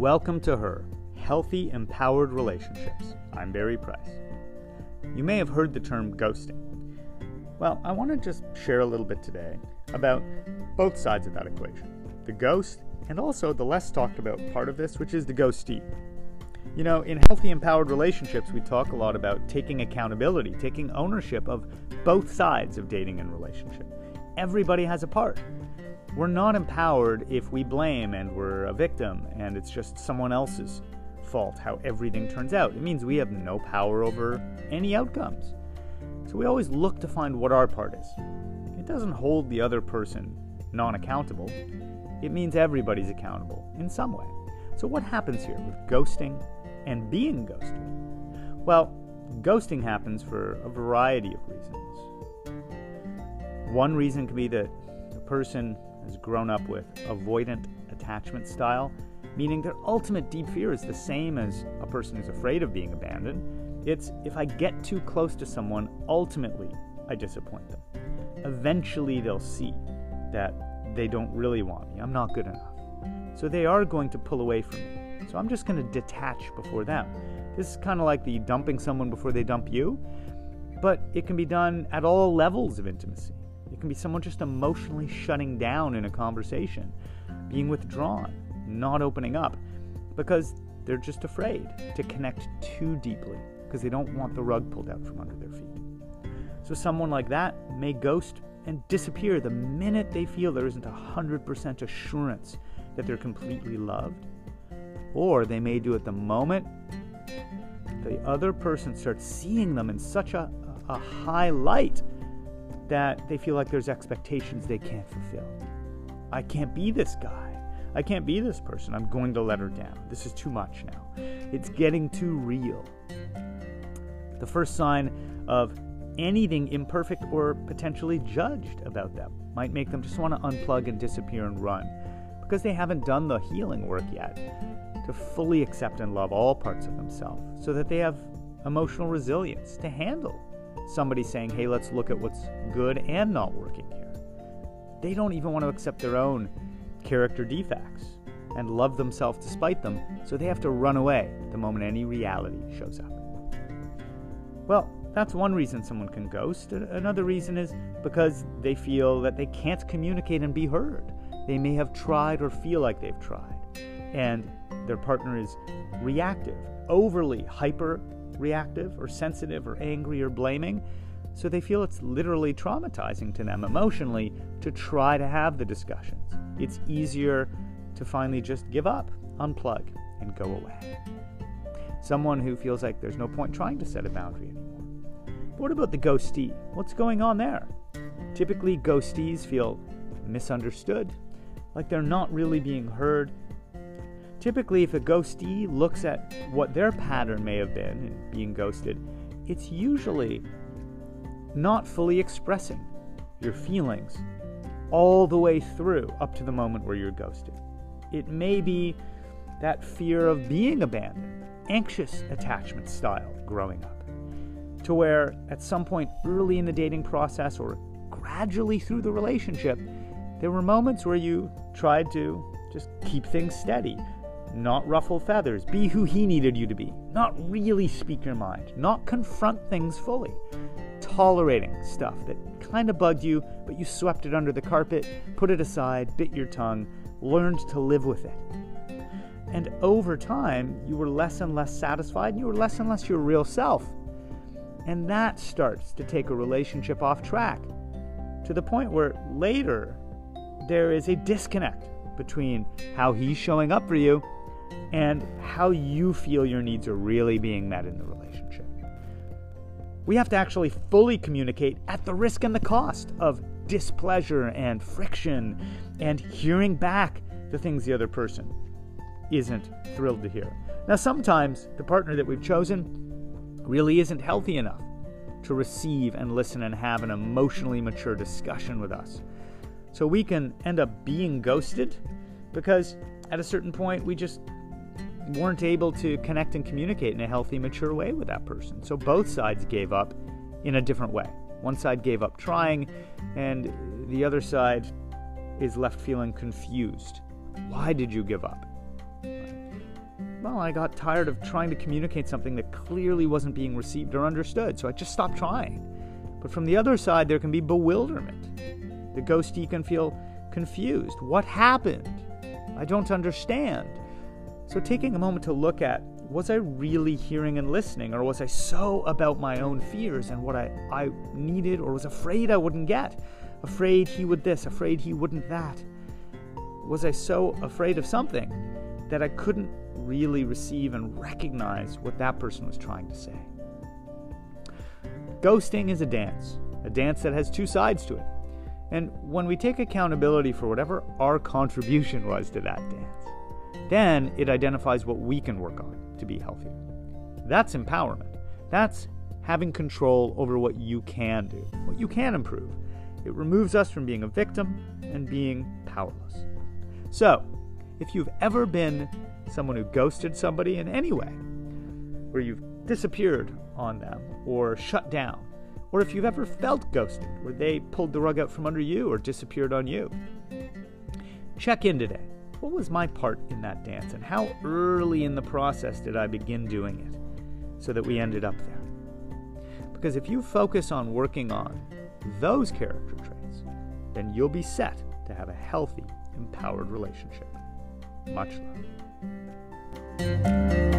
Welcome to Her Healthy, Empowered Relationships. I'm Barry Price. You may have heard the term ghosting. Well, I want to just share a little bit today about both sides of that equation the ghost and also the less talked about part of this, which is the ghostee. You know, in healthy, empowered relationships, we talk a lot about taking accountability, taking ownership of both sides of dating and relationship. Everybody has a part. We're not empowered if we blame and we're a victim and it's just someone else's fault how everything turns out. It means we have no power over any outcomes. So we always look to find what our part is. It doesn't hold the other person non accountable, it means everybody's accountable in some way. So, what happens here with ghosting and being ghosted? Well, ghosting happens for a variety of reasons. One reason could be that the person has grown up with avoidant attachment style, meaning their ultimate deep fear is the same as a person who's afraid of being abandoned. It's if I get too close to someone, ultimately I disappoint them. Eventually they'll see that they don't really want me. I'm not good enough. So they are going to pull away from me. So I'm just going to detach before them. This is kind of like the dumping someone before they dump you, but it can be done at all levels of intimacy. It can be someone just emotionally shutting down in a conversation, being withdrawn, not opening up, because they're just afraid to connect too deeply, because they don't want the rug pulled out from under their feet. So someone like that may ghost and disappear the minute they feel there isn't 100% assurance that they're completely loved. Or they may do it the moment the other person starts seeing them in such a, a high light that they feel like there's expectations they can't fulfill. I can't be this guy. I can't be this person. I'm going to let her down. This is too much now. It's getting too real. The first sign of anything imperfect or potentially judged about them might make them just want to unplug and disappear and run because they haven't done the healing work yet to fully accept and love all parts of themselves so that they have emotional resilience to handle somebody saying, hey, let's look at what's good and not working here. They don't even want to accept their own character defects and love themselves despite them, so they have to run away the moment any reality shows up. Well, that's one reason someone can ghost. Another reason is because they feel that they can't communicate and be heard. They may have tried or feel like they've tried, and their partner is reactive, overly hyper reactive or sensitive or angry or blaming. So they feel it's literally traumatizing to them emotionally to try to have the discussions. It's easier to finally just give up, unplug, and go away. Someone who feels like there's no point trying to set a boundary anymore. But what about the ghostee? What's going on there? Typically, ghostees feel misunderstood, like they're not really being heard. Typically, if a ghostee looks at what their pattern may have been in being ghosted, it's usually not fully expressing your feelings all the way through up to the moment where you're ghosted. It may be that fear of being abandoned, anxious attachment style growing up, to where at some point early in the dating process or gradually through the relationship, there were moments where you tried to just keep things steady, not ruffle feathers, be who he needed you to be, not really speak your mind, not confront things fully, tolerating stuff that kind of bugged you, but you swept it under the carpet, put it aside, bit your tongue, learned to live with it. And over time, you were less and less satisfied, and you were less and less your real self. And that starts to take a relationship off track to the point where later there is a disconnect between how he's showing up for you and how you feel your needs are really being met in the relationship. We have to actually fully communicate at the risk and the cost of displeasure and friction and hearing back the things the other person isn't thrilled to hear. Now, sometimes the partner that we've chosen really isn't healthy enough to receive and listen and have an emotionally mature discussion with us. So we can end up being ghosted because at a certain point we just weren't able to connect and communicate in a healthy, mature way with that person. So both sides gave up in a different way. One side gave up trying, and the other side is left feeling confused. Why did you give up? well, I got tired of trying to communicate something that clearly wasn't being received or understood, so I just stopped trying. But from the other side, there can be bewilderment. The ghostee can feel confused. What happened? I don't understand. So, taking a moment to look at was I really hearing and listening, or was I so about my own fears and what I, I needed or was afraid I wouldn't get? Afraid he would this, afraid he wouldn't that. Was I so afraid of something that I couldn't really receive and recognize what that person was trying to say? Ghosting is a dance, a dance that has two sides to it. And when we take accountability for whatever our contribution was to that dance, then it identifies what we can work on to be healthier. That's empowerment. That's having control over what you can do, what you can improve. It removes us from being a victim and being powerless. So, if you've ever been someone who ghosted somebody in any way, where you've disappeared on them or shut down, or if you've ever felt ghosted, where they pulled the rug out from under you or disappeared on you, check in today. What was my part in that dance, and how early in the process did I begin doing it so that we ended up there? Because if you focus on working on those character traits, then you'll be set to have a healthy, empowered relationship. Much love.